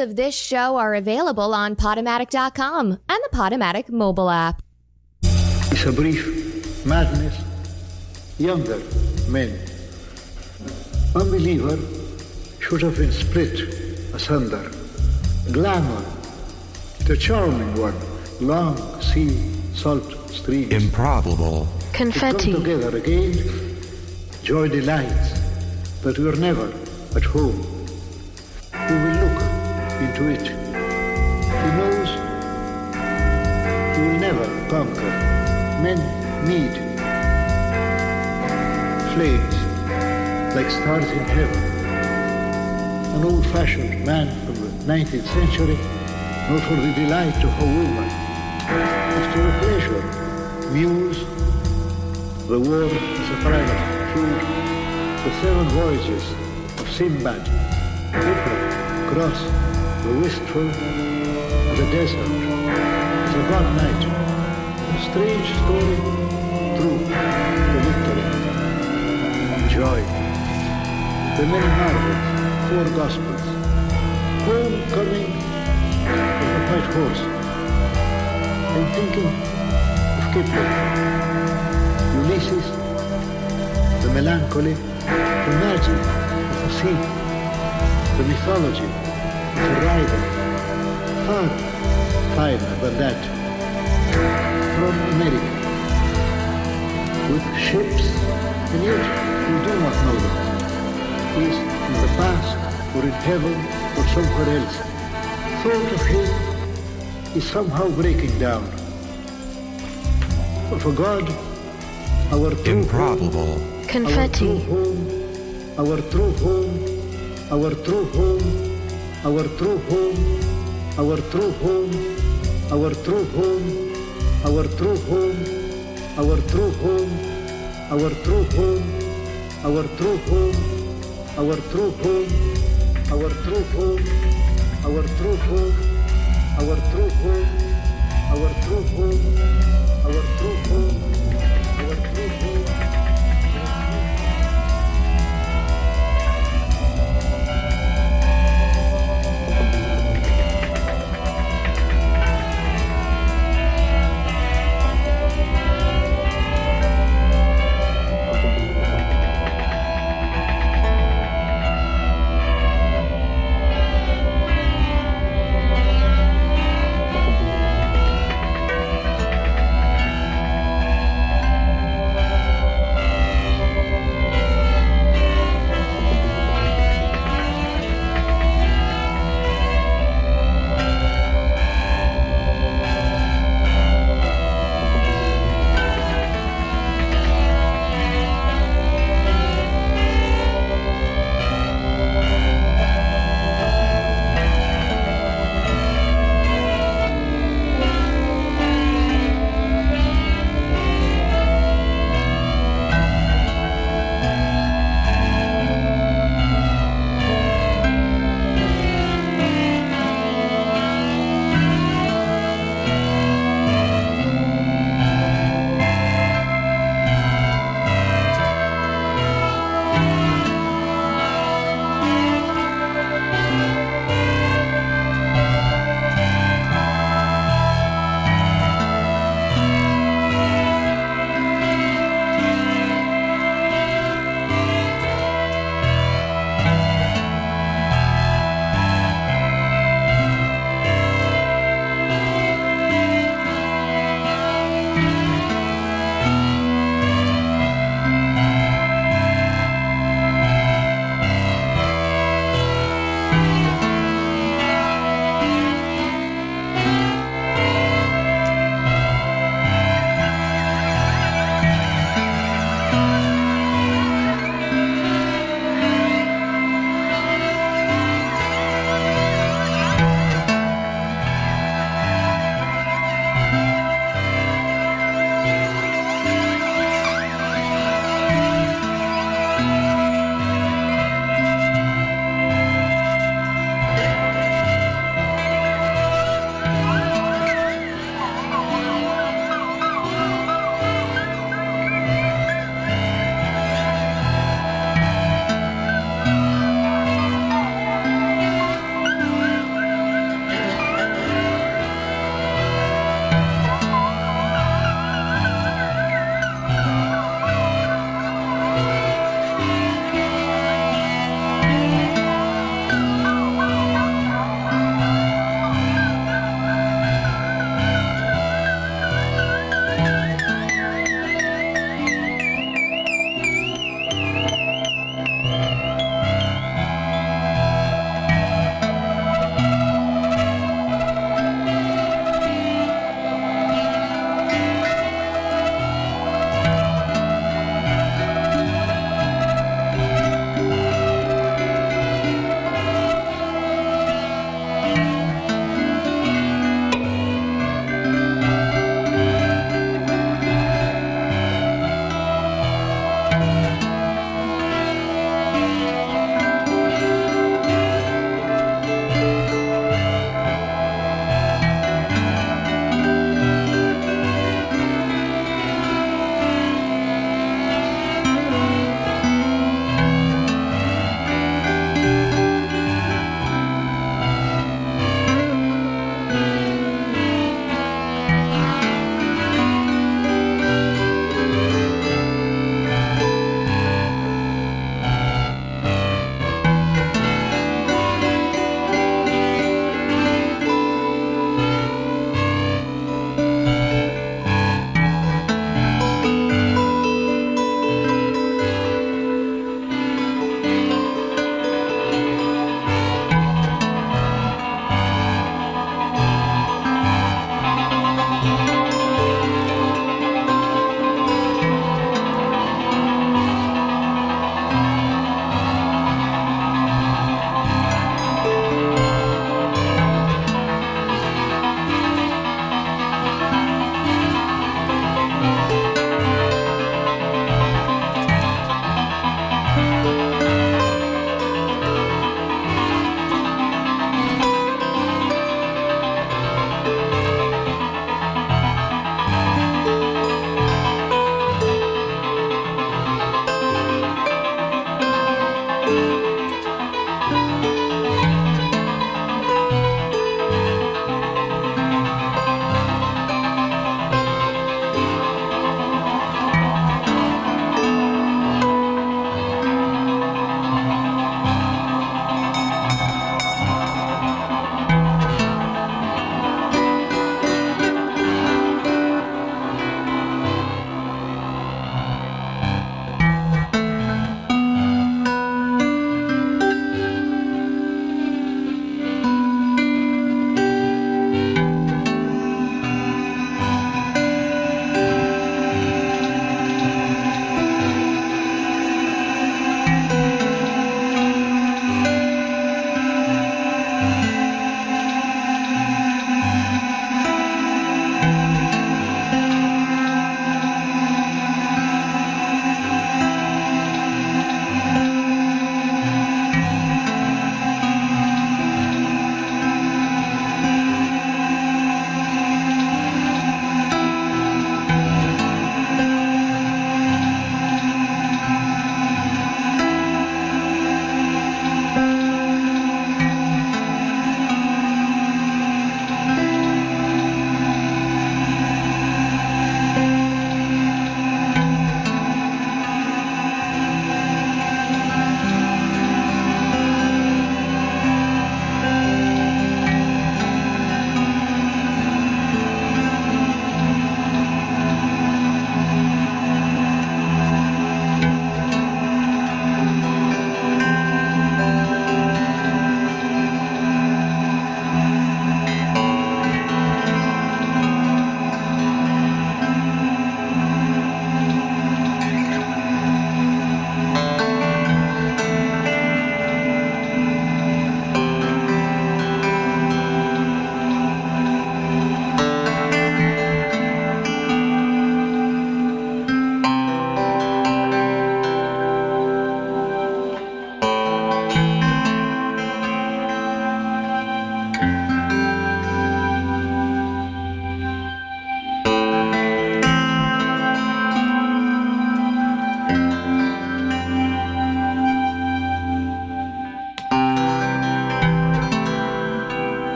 of this show are available on Podomatic.com and the Podomatic mobile app. It's a brief madness. Younger men. Unbeliever should have been split asunder. Glamour, the charming one, long sea, salt streams. Improbable. Confetti. To come together again, joy delights, but we're never at home. We will look into it. He knows he will never conquer. Men need flames like stars in heaven. An old-fashioned man from the 19th century, not for the delight of a woman, but for a pleasure, muse, the war is a private feud. The seven voyages of Sinbad, Hippo, Cross, the wistful, and the desert. The God night, a strange story, true, the victory, joy. The many marvels, four gospels, homecoming of the white horse. I'm thinking of Kipling. Ulysses, the melancholy, the magic of the sea, the mythology of the rival, far finer than that, from America, with ships, and yet we do not know them. Is in the past, or in heaven, or somewhere else. Thought of him is somehow breaking down. But for God, our true home Improbable. Confetti. our true home, our true home, our true home, our true home, our true home, our true home, our true home, our true home, our true home, our true home, our true home, our true home, our true home, our true home, our true home, our